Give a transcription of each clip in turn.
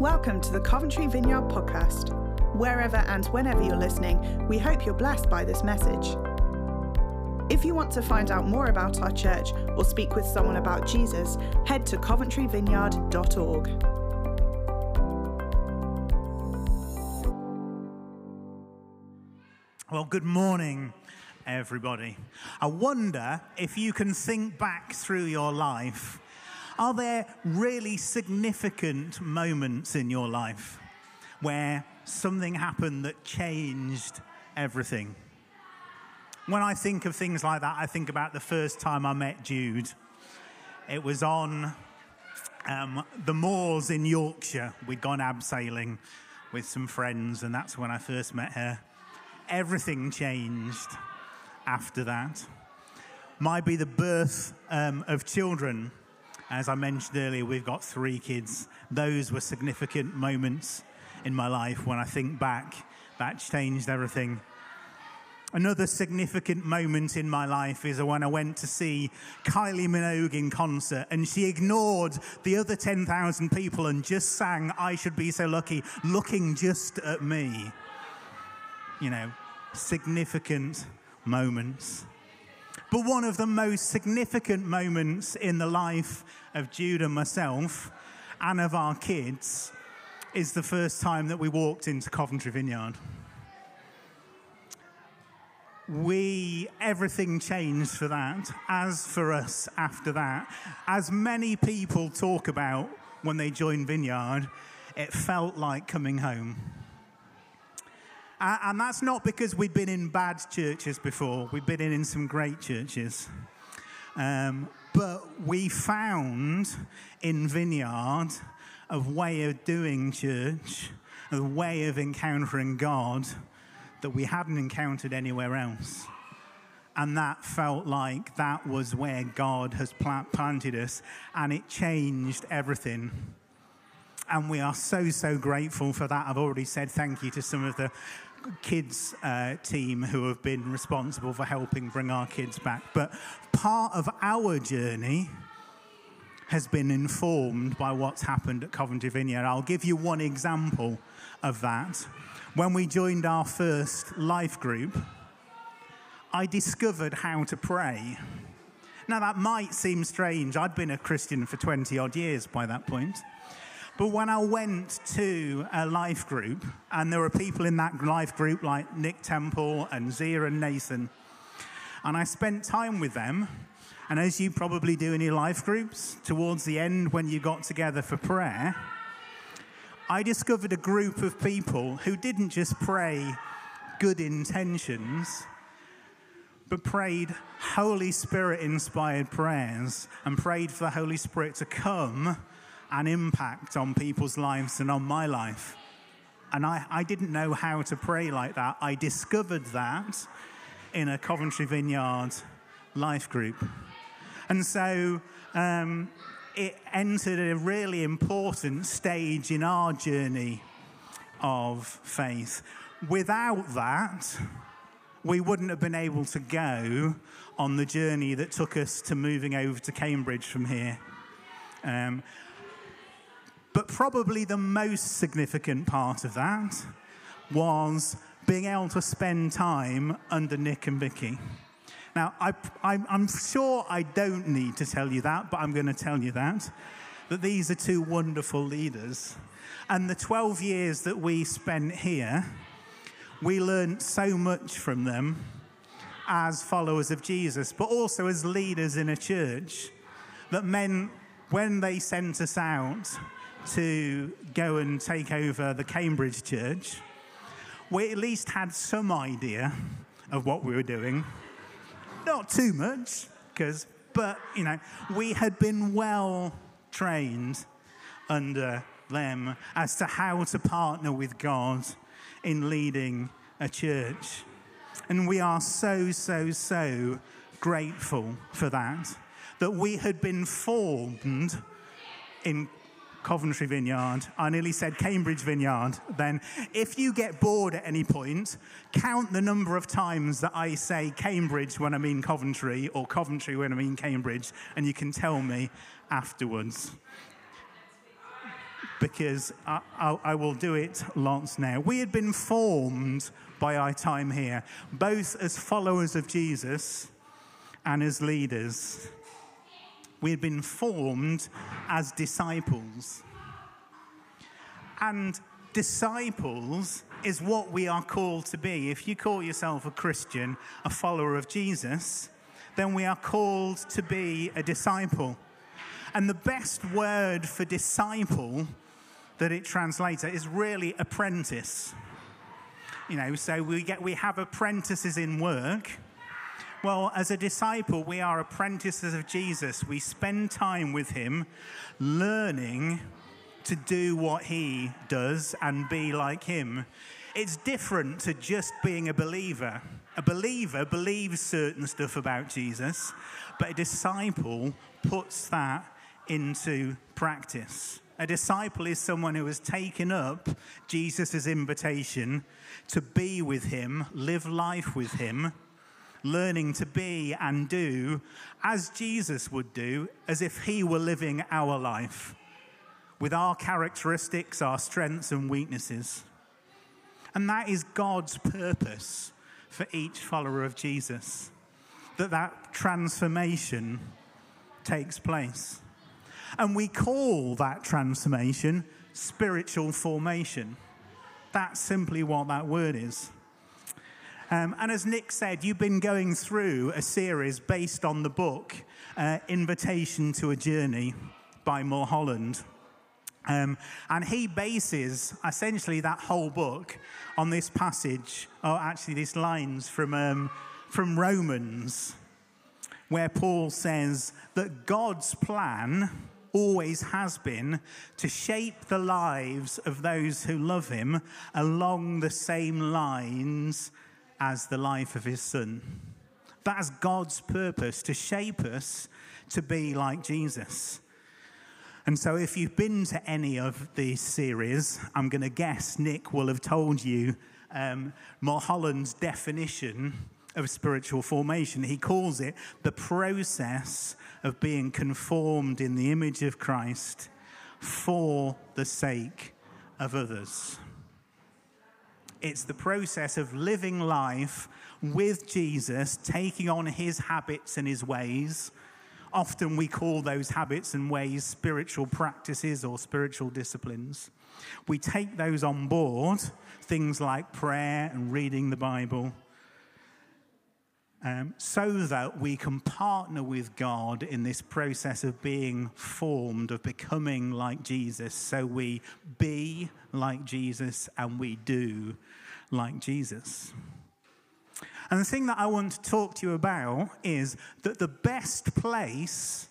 Welcome to the Coventry Vineyard Podcast. Wherever and whenever you're listening, we hope you're blessed by this message. If you want to find out more about our church or speak with someone about Jesus, head to coventryvineyard.org. Well, good morning, everybody. I wonder if you can think back through your life. Are there really significant moments in your life where something happened that changed everything? When I think of things like that, I think about the first time I met Jude. It was on um, the moors in Yorkshire. We'd gone abseiling with some friends, and that's when I first met her. Everything changed after that. Might be the birth um, of children. As I mentioned earlier, we've got three kids. Those were significant moments in my life when I think back. That changed everything. Another significant moment in my life is when I went to see Kylie Minogue in concert and she ignored the other 10,000 people and just sang I Should Be So Lucky, looking just at me. You know, significant moments. But one of the most significant moments in the life of Jude and myself and of our kids is the first time that we walked into Coventry Vineyard. We everything changed for that as for us after that. As many people talk about when they join vineyard it felt like coming home and that's not because we'd been in bad churches before we've been in some great churches um, but we found in vineyard a way of doing church a way of encountering god that we hadn't encountered anywhere else. And that felt like that was where God has planted us, and it changed everything. And we are so, so grateful for that. I've already said thank you to some of the kids uh, team who have been responsible for helping bring our kids back. But part of our journey has been informed by what's happened at Coventry Vineyard. I'll give you one example of that when we joined our first life group, I discovered how to pray. Now, that might seem strange. I'd been a Christian for 20 odd years by that point. But when I went to a life group, and there were people in that life group like Nick Temple and Zia and Nathan, and I spent time with them, and as you probably do in your life groups, towards the end when you got together for prayer, I discovered a group of people who didn't just pray good intentions, but prayed Holy Spirit inspired prayers and prayed for the Holy Spirit to come and impact on people's lives and on my life. And I, I didn't know how to pray like that. I discovered that in a Coventry Vineyard life group. And so um, it entered a really important stage in our journey of faith. Without that, we wouldn't have been able to go on the journey that took us to moving over to Cambridge from here. Um, but probably the most significant part of that was being able to spend time under Nick and Vicky. Now, I, am sure I don't need to tell you that, but I'm going to tell you that. That these are two wonderful leaders. And the 12 years that we spent here, we learned so much from them as followers of Jesus, but also as leaders in a church that meant when they sent us out to go and take over the Cambridge church, we at least had some idea of what we were doing not too much, because, but, you know, we had been well trained under them as to how to partner with God in leading a church. And we are so, so, so grateful for that, that we had been formed in Coventry Vineyard. I nearly said Cambridge Vineyard. Then, if you get bored at any point, count the number of times that I say Cambridge when I mean Coventry or Coventry when I mean Cambridge, and you can tell me afterwards. because I, I, I will do it lots now. We had been formed by our time here, both as followers of Jesus and as leaders. We had been formed as disciples. And disciples is what we are called to be. If you call yourself a Christian, a follower of Jesus, then we are called to be a disciple. And the best word for disciple that it translates is really apprentice. You know, so we get we have apprentices in work. Well, as a disciple, we are apprentices of Jesus. We spend time with him learning to do what he does and be like him. It's different to just being a believer. A believer believes certain stuff about Jesus, but a disciple puts that into practice. A disciple is someone who has taken up Jesus' invitation to be with him, live life with him, learning to be and do as Jesus would do, as if he were living our life with our characteristics, our strengths and weaknesses. And that is God's purpose for each follower of Jesus that that transformation takes place. And we call that transformation spiritual formation. That's simply what that word is. Um, and as Nick said, you've been going through a series based on the book uh, Invitation to a Journey by Mulholland. Um, and he bases essentially that whole book on this passage, or actually these lines from, um, from Romans, where Paul says that God's plan always has been to shape the lives of those who love him along the same lines as the life of his son. That's God's purpose, to shape us to be like Jesus. And so, if you've been to any of these series, I'm going to guess Nick will have told you um, Mulholland's definition of spiritual formation. He calls it the process of being conformed in the image of Christ for the sake of others. It's the process of living life with Jesus, taking on his habits and his ways Often we call those habits and ways spiritual practices or spiritual disciplines. We take those on board, things like prayer and reading the Bible, um, so that we can partner with God in this process of being formed, of becoming like Jesus. So we be like Jesus and we do like Jesus. And the thing that I want to talk to you about is that the best place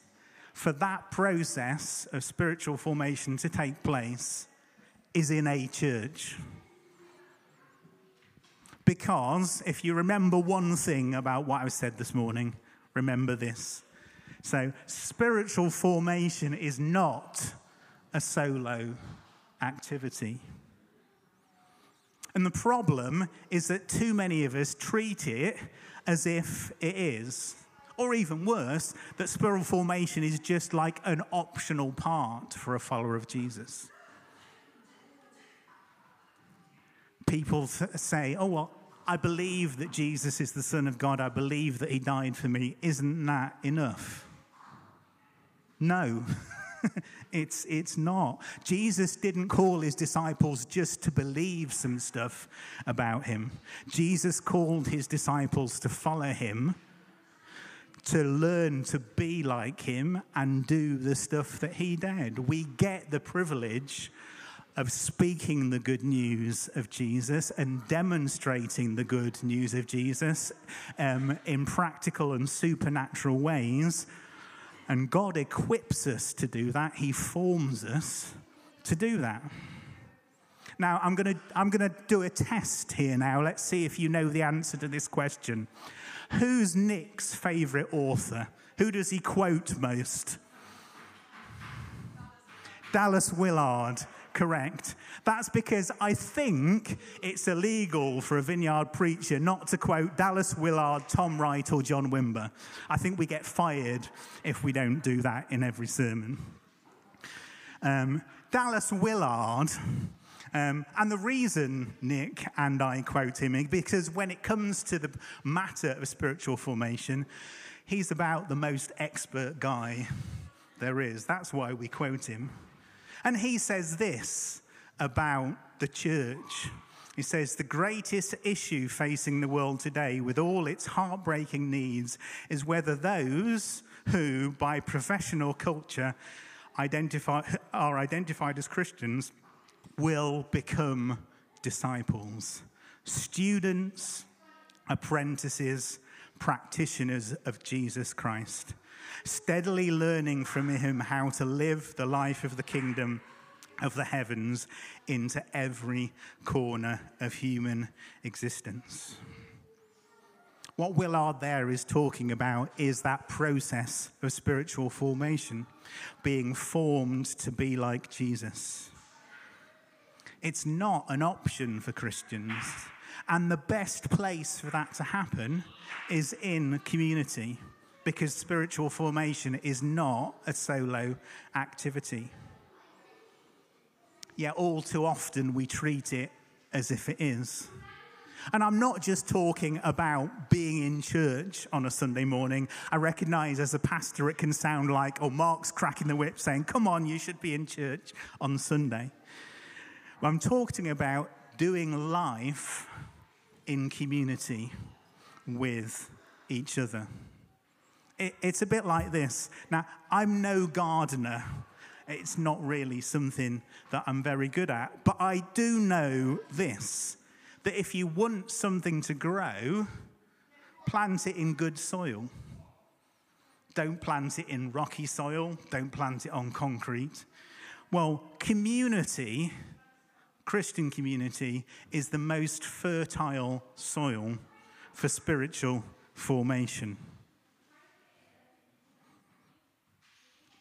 for that process of spiritual formation to take place is in a church. Because if you remember one thing about what I said this morning, remember this. So, spiritual formation is not a solo activity. And the problem is that too many of us treat it as if it is. Or even worse, that spiritual formation is just like an optional part for a follower of Jesus. People say, oh, well, I believe that Jesus is the Son of God. I believe that He died for me. Isn't that enough? No. it's, it's not. Jesus didn't call his disciples just to believe some stuff about him. Jesus called his disciples to follow him, to learn to be like him, and do the stuff that he did. We get the privilege of speaking the good news of Jesus and demonstrating the good news of Jesus um, in practical and supernatural ways and God equips us to do that, He forms us to do that. Now, I'm going to I'm going to do a test here now. Let's see if you know the answer to this question. Who's Nick's favorite author? Who does he quote most? Dallas Willard correct. That's because I think it's illegal for a vineyard preacher not to quote Dallas Willard, Tom Wright, or John Wimber. I think we get fired if we don't do that in every sermon. Um, Dallas Willard, um, and the reason Nick and I quote him is because when it comes to the matter of spiritual formation, he's about the most expert guy there is. That's why we quote him. And he says this about the church. He says, The greatest issue facing the world today, with all its heartbreaking needs, is whether those who, by professional culture, identify, are identified as Christians will become disciples, students, apprentices, practitioners of Jesus Christ, steadily learning from him how to live the life of the kingdom of the heavens into every corner of human existence. What Willard there is talking about is that process of spiritual formation, being formed to be like Jesus. It's not an option for Christians. And the best place for that to happen is in community, because spiritual formation is not a solo activity. Yet, all too often, we treat it as if it is. And I'm not just talking about being in church on a Sunday morning. I recognize as a pastor it can sound like, oh, Mark's cracking the whip saying, come on, you should be in church on Sunday. I'm talking about doing life in community with each other. It, it's a bit like this. Now, I'm no gardener. It's not really something that I'm very good at. But I do know this that if you want something to grow, plant it in good soil. Don't plant it in rocky soil, don't plant it on concrete. Well, community, Christian community, is the most fertile soil for spiritual formation.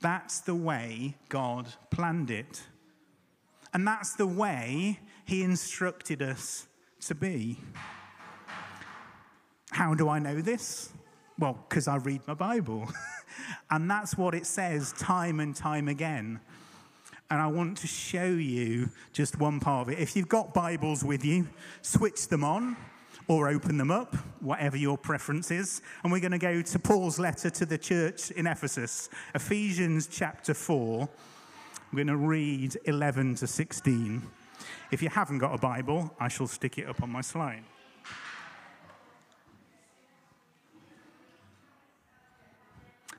That's the way God planned it. And that's the way He instructed us to be. How do I know this? Well, because I read my Bible. and that's what it says time and time again. And I want to show you just one part of it. If you've got Bibles with you, switch them on or open them up, whatever your preference is. And we're going to go to Paul's letter to the church in Ephesus, Ephesians chapter 4. I'm going to read 11 to 16. If you haven't got a Bible, I shall stick it up on my slide.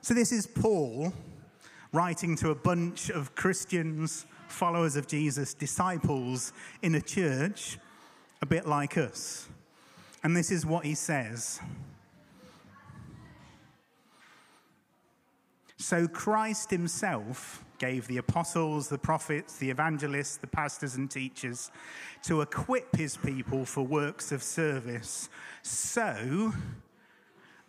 So, this is Paul writing to a bunch of Christians, followers of Jesus, disciples in a church a bit like us. And this is what he says. So, Christ himself gave the apostles, the prophets, the evangelists, the pastors, and teachers to equip his people for works of service so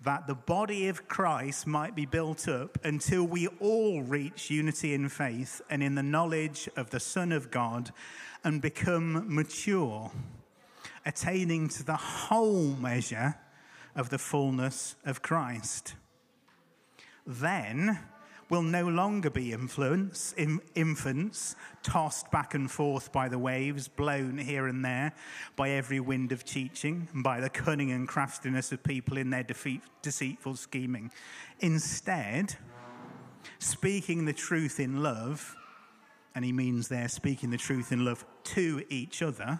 that the body of Christ might be built up until we all reach unity in faith and in the knowledge of the Son of God and become mature, attaining to the whole measure of the fullness of Christ. Then, will no longer be influence, in, infants tossed back and forth by the waves, blown here and there by every wind of teaching, and by the cunning and craftiness of people in their defeat, deceitful scheming. Instead, speaking the truth in love, and he means there speaking the truth in love to each other,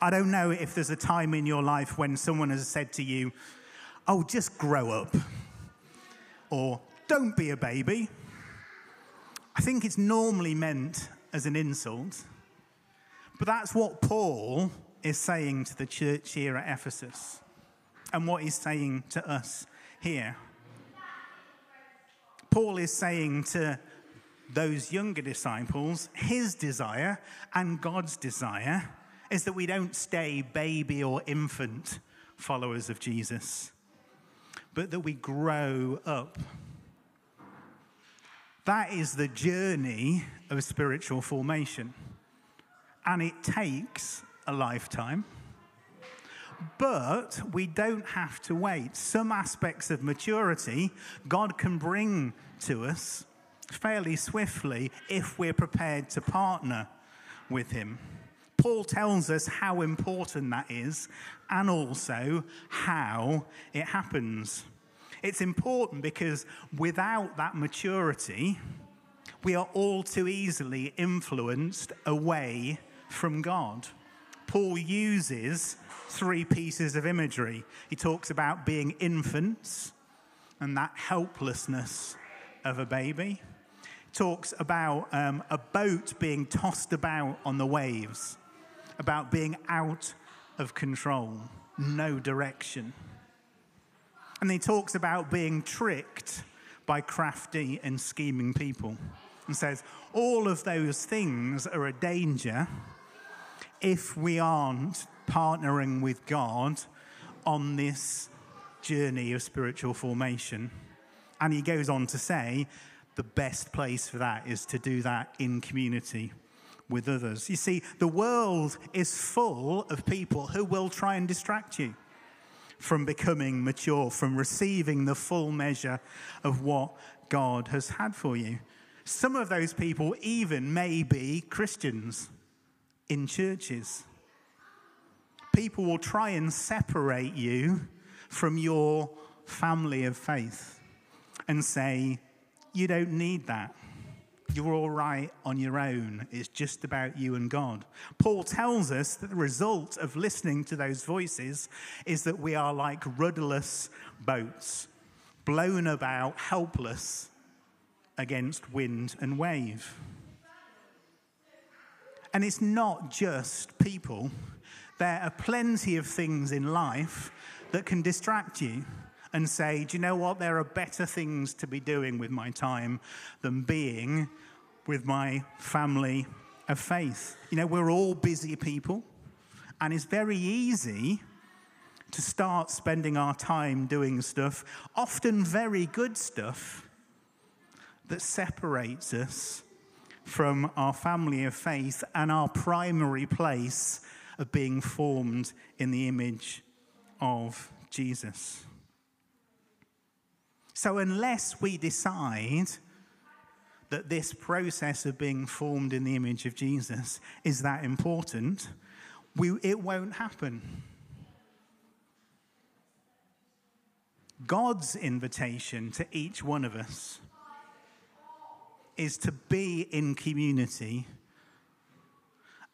I don't know if there's a time in your life when someone has said to you, Oh, just grow up, or don't be a baby. I think it's normally meant as an insult, but that's what Paul is saying to the church here at Ephesus and what he's saying to us here. Paul is saying to those younger disciples, his desire and God's desire is that we don't stay baby or infant followers of Jesus, but that we grow up. That is the journey of spiritual formation. And it takes a lifetime. But we don't have to wait. Some aspects of maturity God can bring to us fairly swiftly if we're prepared to partner with Him. Paul tells us how important that is and also how it happens. It's important because without that maturity, we are all too easily influenced away from God. Paul uses three pieces of imagery. He talks about being infants and that helplessness of a baby. He talks about um, a boat being tossed about on the waves, about being out of control, no direction. And he talks about being tricked by crafty and scheming people and says all of those things are a danger if we aren't partnering with God on this journey of spiritual formation. And he goes on to say the best place for that is to do that in community with others. You see, the world is full of people who will try and distract you from becoming mature, from receiving the full measure of what God has had for you. Some of those people even may be Christians in churches. People will try and separate you from your family of faith and say, You don't need that. You're all right on your own. It's just about you and God. Paul tells us that the result of listening to those voices is that we are like rudderless boats, blown about, helpless against wind and wave. And it's not just people, there are plenty of things in life that can distract you and say, Do you know what? There are better things to be doing with my time than being with my family of faith. You know, we're all busy people, and it's very easy to start spending our time doing stuff, often very good stuff, that separates us from our family of faith and our primary place of being formed in the image of Jesus. So, unless we decide that this process of being formed in the image of Jesus is that important, we, it won't happen. God's invitation to each one of us is to be in community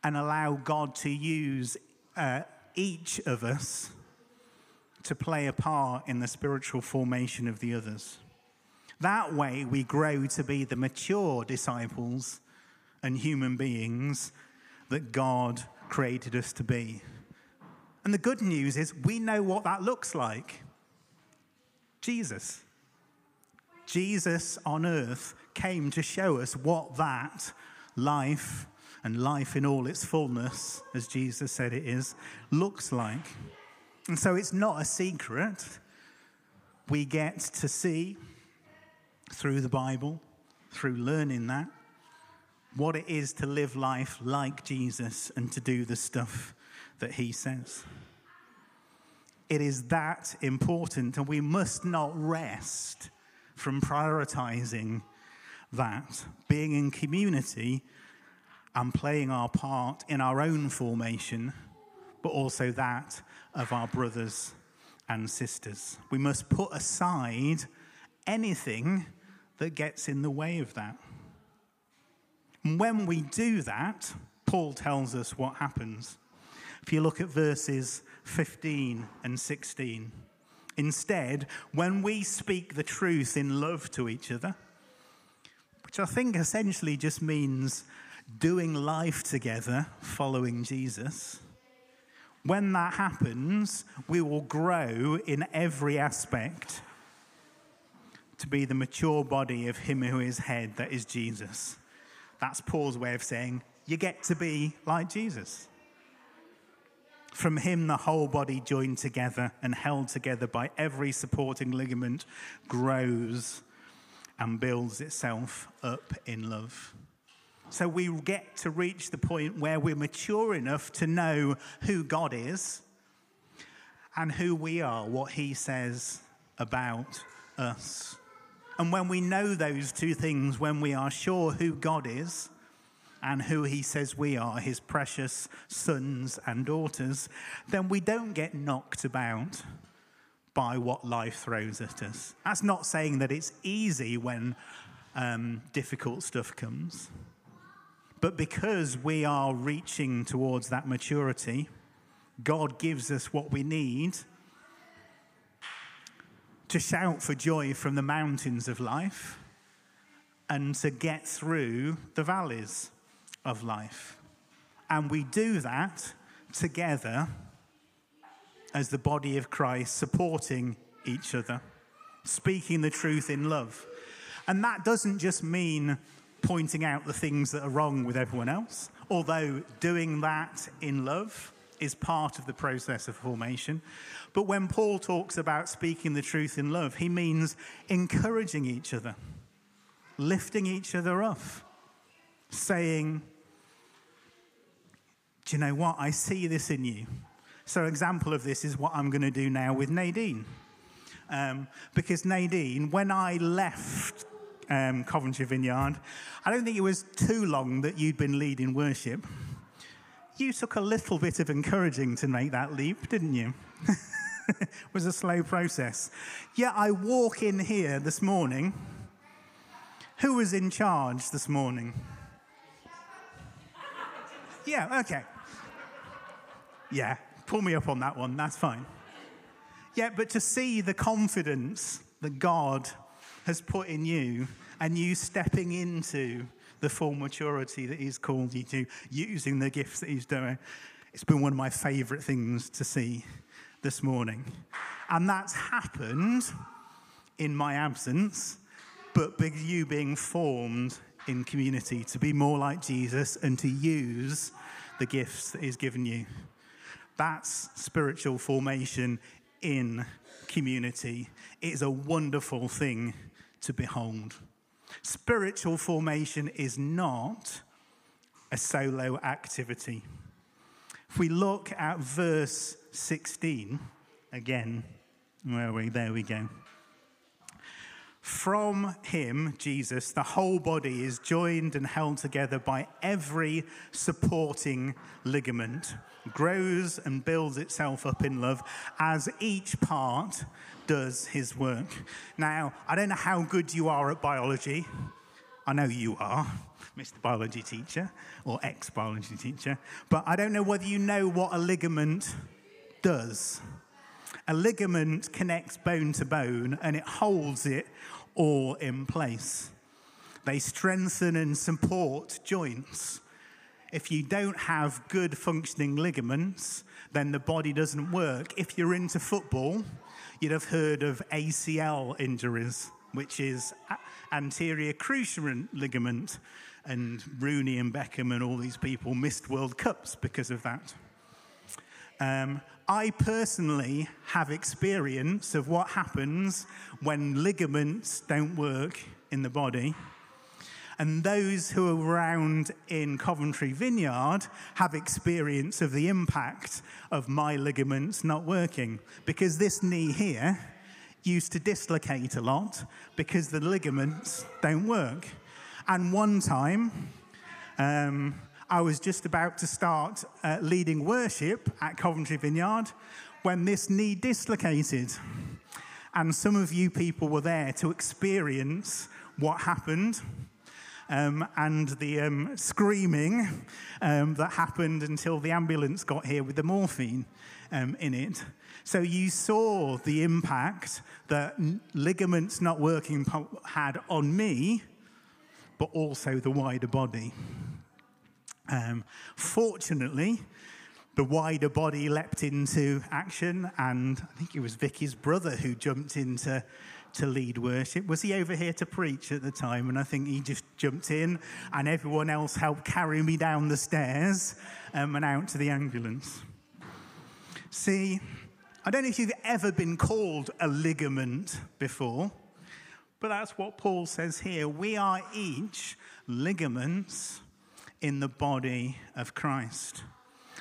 and allow God to use uh, each of us to play a part in the spiritual formation of the others. That way, we grow to be the mature disciples and human beings that God created us to be. And the good news is, we know what that looks like Jesus. Jesus on earth came to show us what that life and life in all its fullness, as Jesus said it is, looks like. And so it's not a secret. We get to see through the Bible, through learning that, what it is to live life like Jesus and to do the stuff that he says. It is that important, and we must not rest from prioritizing that, being in community and playing our part in our own formation, but also that of our brothers and sisters. We must put aside anything that gets in the way of that. When we do that, Paul tells us what happens. If you look at verses 15 and 16, instead, when we speak the truth in love to each other, which I think essentially just means doing life together following Jesus. When that happens, we will grow in every aspect to be the mature body of him who is head, that is Jesus. That's Paul's way of saying, you get to be like Jesus. From him, the whole body joined together and held together by every supporting ligament grows and builds itself up in love. So we get to reach the point where we're mature enough to know who God is and who we are, what he says about us. And when we know those two things, when we are sure who God is and who he says we are, his precious sons and daughters, then we don't get knocked about by what life throws at us. That's not saying that it's easy when um, difficult stuff comes. But because we are reaching towards that maturity, God gives us what we need to shout for joy from the mountains of life and to get through the valleys of life. And we do that together as the body of Christ, supporting each other, speaking the truth in love. And that doesn't just mean pointing out the things that are wrong with everyone else, although doing that in love is part of the process of formation. But when Paul talks about speaking the truth in love, he means encouraging each other, lifting each other up, saying, Do you know what? I see this in you. So, example of this is what I'm going to do now with Nadine. Um, because Nadine, when I left um, Coventry Vineyard, I don't think it was too long that you'd been leading worship you took a little bit of encouraging to make that leap, didn't you? it was a slow process. Yet I walk in here this morning. Who was in charge this morning? Yeah, okay. Yeah, pull me up on that one, that's fine. Yeah, but to see the confidence that God has put in you and you stepping into the full maturity that He's called you to, using the gifts that He's doing. It's been one of my favorite things to see this morning. And that's happened in my absence, but you being formed in community to be more like Jesus and to use the gifts that He's given you. That's spiritual formation in community. It is a wonderful thing to behold. Spiritual formation is not a solo activity. If we look at verse 16, again, where we? There we go. From him, Jesus, the whole body is joined and held together by every supporting ligament, grows and builds itself up in love as each part does his work. Now, I don't know how good you are at biology. I know you are, Mr. Biology teacher or ex biology teacher, but I don't know whether you know what a ligament does. A ligament connects bone to bone and it holds it all in place. They strengthen and support joints. If you don't have good functioning ligaments, then the body doesn't work. If you're into football, you'd have heard of ACL injuries, which is anterior cruciate ligament. And Rooney and Beckham and all these people missed World Cups because of that. Um, I personally have experience of what happens when ligaments don't work in the body and those who are around in Coventry Vineyard have experience of the impact of my ligaments not working. Because this knee here used to dislocate a lot because the ligaments don't work. And one time, um, I was just about to start uh, leading worship at Coventry Vineyard when this knee dislocated. And some of you people were there to experience what happened um, and the um, screaming um, that happened until the ambulance got here with the morphine um, in it. So you saw the impact that ligaments not working had on me, but also the wider body. Um, fortunately, the wider body leapt into action, and I think it was Vicky's brother who jumped into to lead worship. Was he over here to preach at the time? And I think he just jumped in, and everyone else helped carry me down the stairs um, and out to the ambulance. See, I don't know if you've ever been called a ligament before, but that's what Paul says here. We are each ligaments in the body of Christ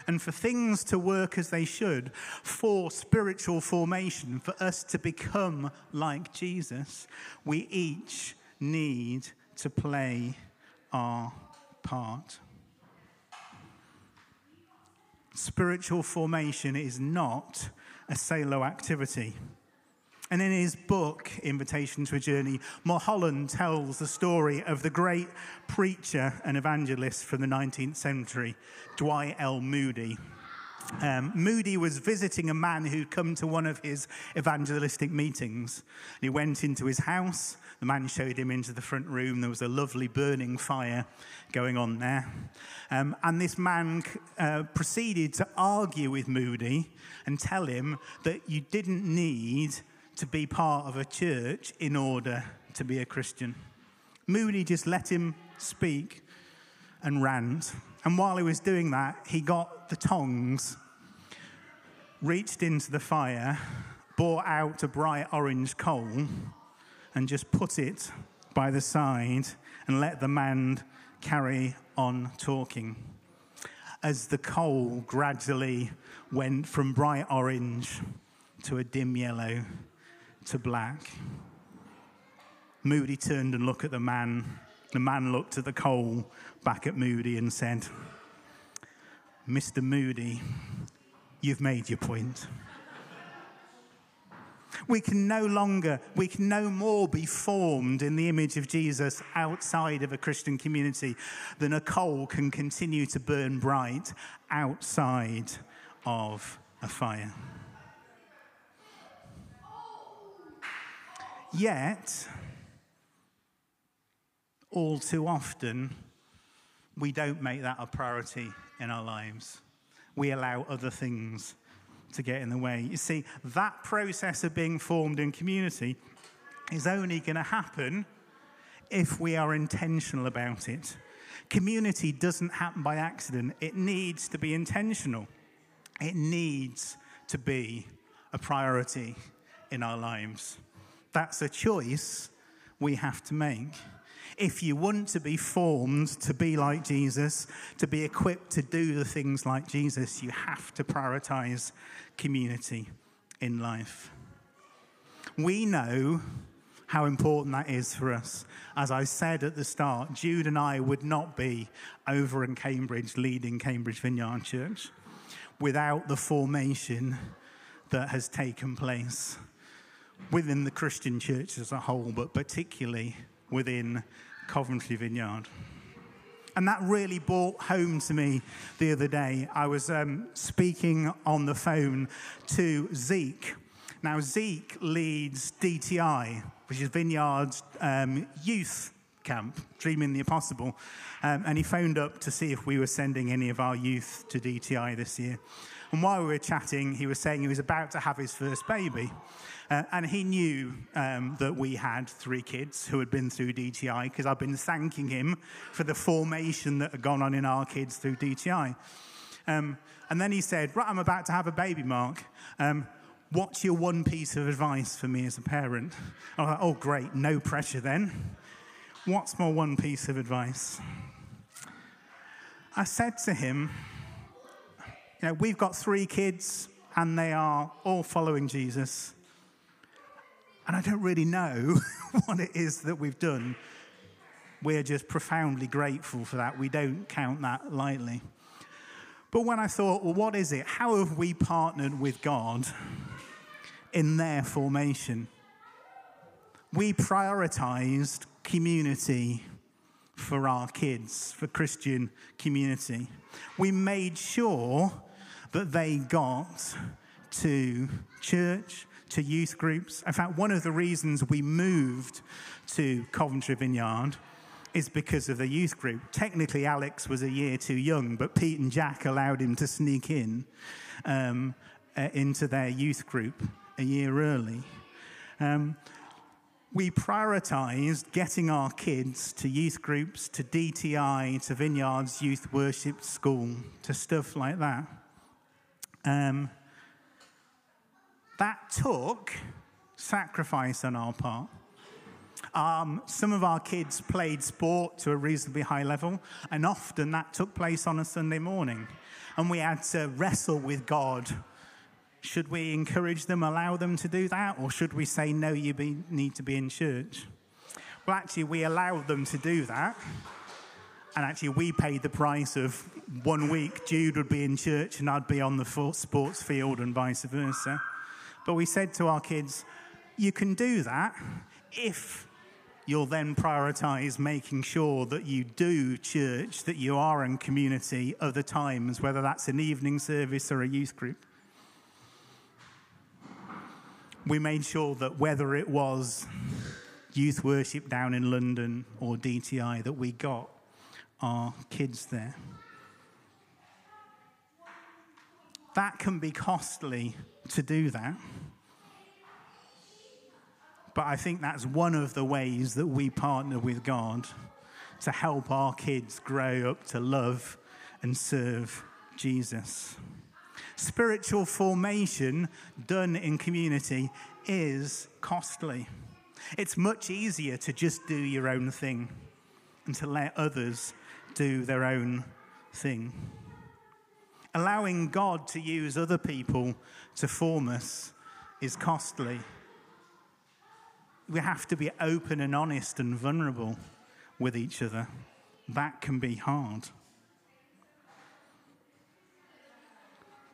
and for things to work as they should, for spiritual formation, for us to become like Jesus, we each need to play our part. Spiritual formation is not a solo activity. And in his book, Invitation to a Journey, Mulholland tells the story of the great preacher and evangelist from the 19th century, Dwight L. Moody. Um, Moody was visiting a man who'd come to one of his evangelistic meetings. He went into his house. The man showed him into the front room. There was a lovely burning fire going on there. Um, and this man uh, proceeded to argue with Moody and tell him that you didn't need to be part of a church in order to be a Christian. Moody just let him speak and rant. And while he was doing that, he got the tongs, reached into the fire, brought out a bright orange coal, and just put it by the side and let the man carry on talking. As the coal gradually went from bright orange to a dim yellow, to black. Moody turned and looked at the man. The man looked at the coal back at Moody and said, Mr. Moody, you've made your point. We can no longer, we can no more be formed in the image of Jesus outside of a Christian community than a coal can continue to burn bright outside of a fire. Yet, all too often, we don't make that a priority in our lives. We allow other things to get in the way. You see, that process of being formed in community is only going to happen if we are intentional about it. Community doesn't happen by accident, it needs to be intentional, it needs to be a priority in our lives. That's a choice we have to make. If you want to be formed to be like Jesus, to be equipped to do the things like Jesus, you have to prioritize community in life. We know how important that is for us. As I said at the start, Jude and I would not be over in Cambridge leading Cambridge Vineyard Church without the formation that has taken place within the Christian church as a whole, but particularly within Coventry Vineyard. And that really brought home to me the other day. I was um, speaking on the phone to Zeke. Now, Zeke leads DTI, which is Vineyard's um, youth camp, Dreaming the Impossible. Um, and he phoned up to see if we were sending any of our youth to DTI this year. And while we were chatting, he was saying he was about to have his first baby. Uh, and he knew um, that we had three kids who had been through DTI because I've been thanking him for the formation that had gone on in our kids through DTI. Um, and then he said, Right, I'm about to have a baby, Mark. Um, what's your one piece of advice for me as a parent? I was like, Oh, great, no pressure then. What's my one piece of advice? I said to him, You know, we've got three kids and they are all following Jesus. And I don't really know what it is that we've done. We're just profoundly grateful for that. We don't count that lightly. But when I thought, well, what is it? How have we partnered with God in their formation? We prioritized community for our kids, for Christian community. We made sure that they got to church, to youth groups. In fact, one of the reasons we moved to Coventry Vineyard is because of the youth group. Technically, Alex was a year too young, but Pete and Jack allowed him to sneak in um, uh, into their youth group a year early. Um, we prioritized getting our kids to youth groups, to DTI, to Vineyards Youth Worship School, to stuff like that. Um, that took sacrifice on our part. Um, some of our kids played sport to a reasonably high level, and often that took place on a Sunday morning. And we had to wrestle with God. Should we encourage them, allow them to do that, or should we say, no, you be, need to be in church? Well, actually, we allowed them to do that. And actually, we paid the price of one week Jude would be in church and I'd be on the sports field and vice versa. But we said to our kids, you can do that if you'll then prioritize making sure that you do church, that you are in community other times, whether that's an evening service or a youth group. We made sure that whether it was youth worship down in London or DTI, that we got our kids there. That can be costly to do that. But I think that's one of the ways that we partner with God to help our kids grow up to love and serve Jesus. Spiritual formation done in community is costly. It's much easier to just do your own thing and to let others do their own thing. Allowing God to use other people to form us is costly we have to be open and honest and vulnerable with each other. That can be hard.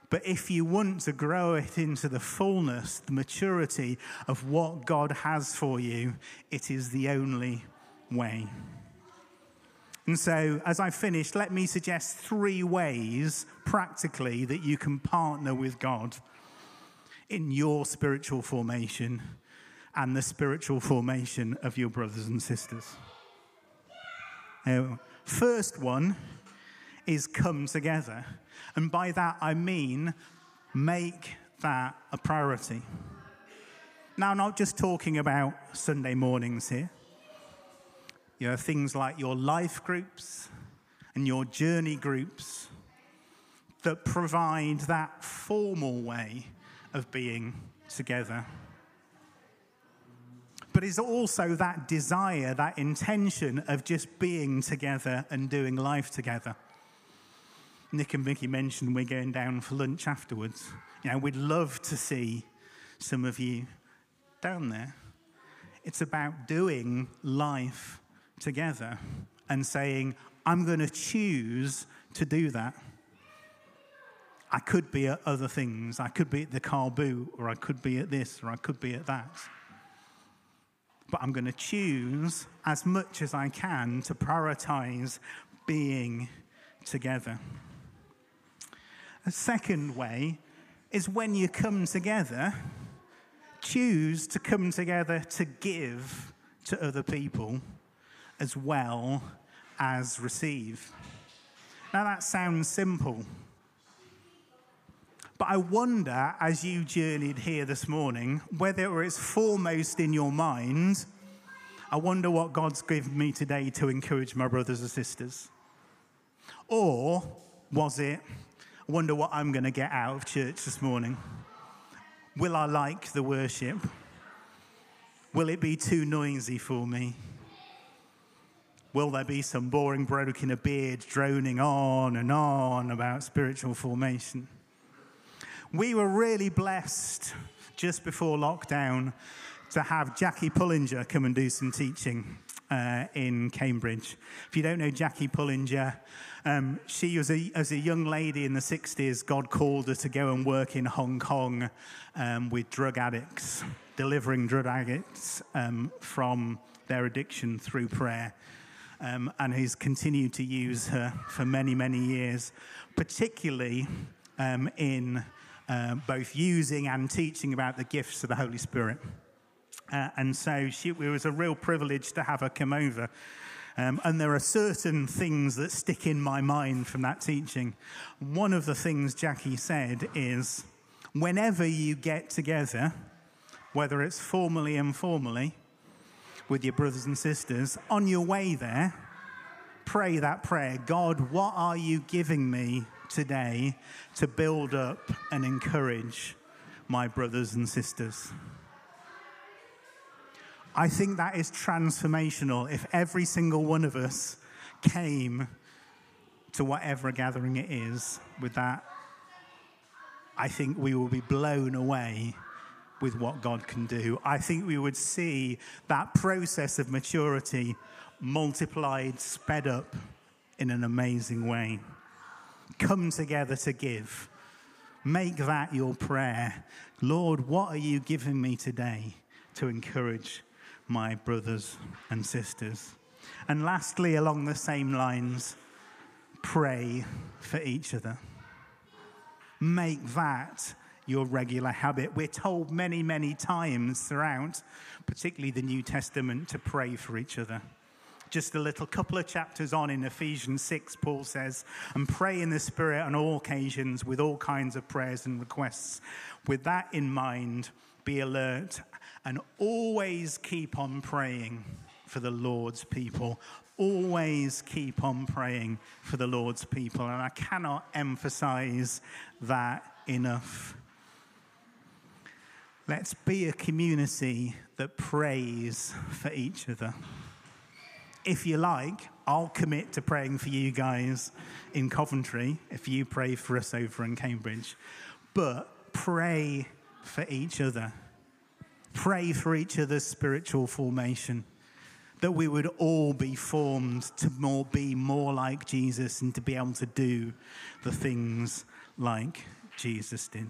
But if you want to grow it into the fullness, the maturity of what God has for you, it is the only way. And so, as I finish, let me suggest three ways, practically, that you can partner with God in your spiritual formation and the spiritual formation of your brothers and sisters. Now, first one is come together. And by that I mean make that a priority. Now, I'm not just talking about Sunday mornings here. You know, things like your life groups and your journey groups that provide that formal way of being together but it's also that desire, that intention of just being together and doing life together. Nick and Vicky mentioned we're going down for lunch afterwards. You know, we'd love to see some of you down there. It's about doing life together and saying, I'm going to choose to do that. I could be at other things. I could be at the car boot, or I could be at this, or I could be at that but I'm going to choose as much as I can to prioritize being together. A second way is when you come together, choose to come together to give to other people as well as receive. Now that sounds simple. But I wonder, as you journeyed here this morning, whether it's foremost in your mind, I wonder what God's given me today to encourage my brothers and sisters. Or was it, I wonder what I'm going to get out of church this morning? Will I like the worship? Will it be too noisy for me? Will there be some boring bloke in a beard droning on and on about spiritual formation? We were really blessed just before lockdown to have Jackie Pullinger come and do some teaching uh, in Cambridge. If you don't know Jackie Pullinger, um, she was a, as a young lady in the 60s, God called her to go and work in Hong Kong um, with drug addicts, delivering drug addicts um, from their addiction through prayer. Um, and he's continued to use her for many, many years, particularly um, in uh, both using and teaching about the gifts of the Holy Spirit. Uh, and so she, it was a real privilege to have her come over. Um, and there are certain things that stick in my mind from that teaching. One of the things Jackie said is whenever you get together, whether it's formally, informally, with your brothers and sisters, on your way there, pray that prayer God, what are you giving me today to build up and encourage my brothers and sisters? I think that is transformational if every single one of us came to whatever gathering it is with that. I think we will be blown away with what God can do. I think we would see that process of maturity multiplied, sped up in an amazing way. Come together to give. Make that your prayer. Lord, what are you giving me today to encourage my brothers and sisters? And lastly, along the same lines, pray for each other. Make that your regular habit. We're told many, many times throughout, particularly the New Testament, to pray for each other. Just a little couple of chapters on in Ephesians 6, Paul says, and pray in the Spirit on all occasions with all kinds of prayers and requests. With that in mind, be alert and always keep on praying for the Lord's people. Always keep on praying for the Lord's people. And I cannot emphasize that enough. Let's be a community that prays for each other if you like, I'll commit to praying for you guys in Coventry if you pray for us over in Cambridge. But pray for each other. Pray for each other's spiritual formation. That we would all be formed to more, be more like Jesus and to be able to do the things like Jesus did.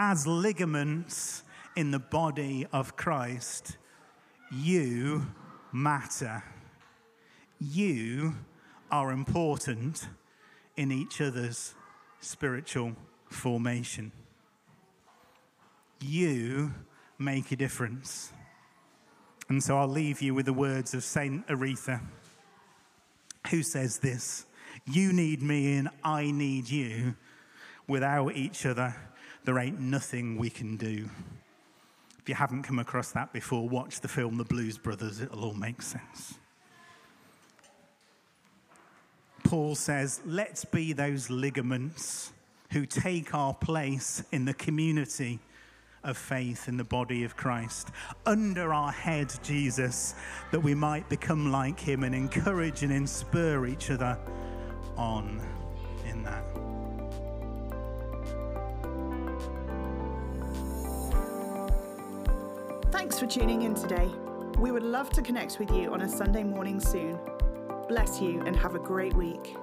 As ligaments in the body of Christ, you matter. You are important in each other's spiritual formation. You make a difference. And so I'll leave you with the words of Saint Aretha, who says this You need me and I need you. Without each other, there ain't nothing we can do. If you haven't come across that before, watch the film The Blues Brothers, it'll all make sense. Paul says, let's be those ligaments who take our place in the community of faith in the body of Christ. Under our head, Jesus, that we might become like him and encourage and inspire each other on in that. Thanks for tuning in today. We would love to connect with you on a Sunday morning soon. Bless you and have a great week.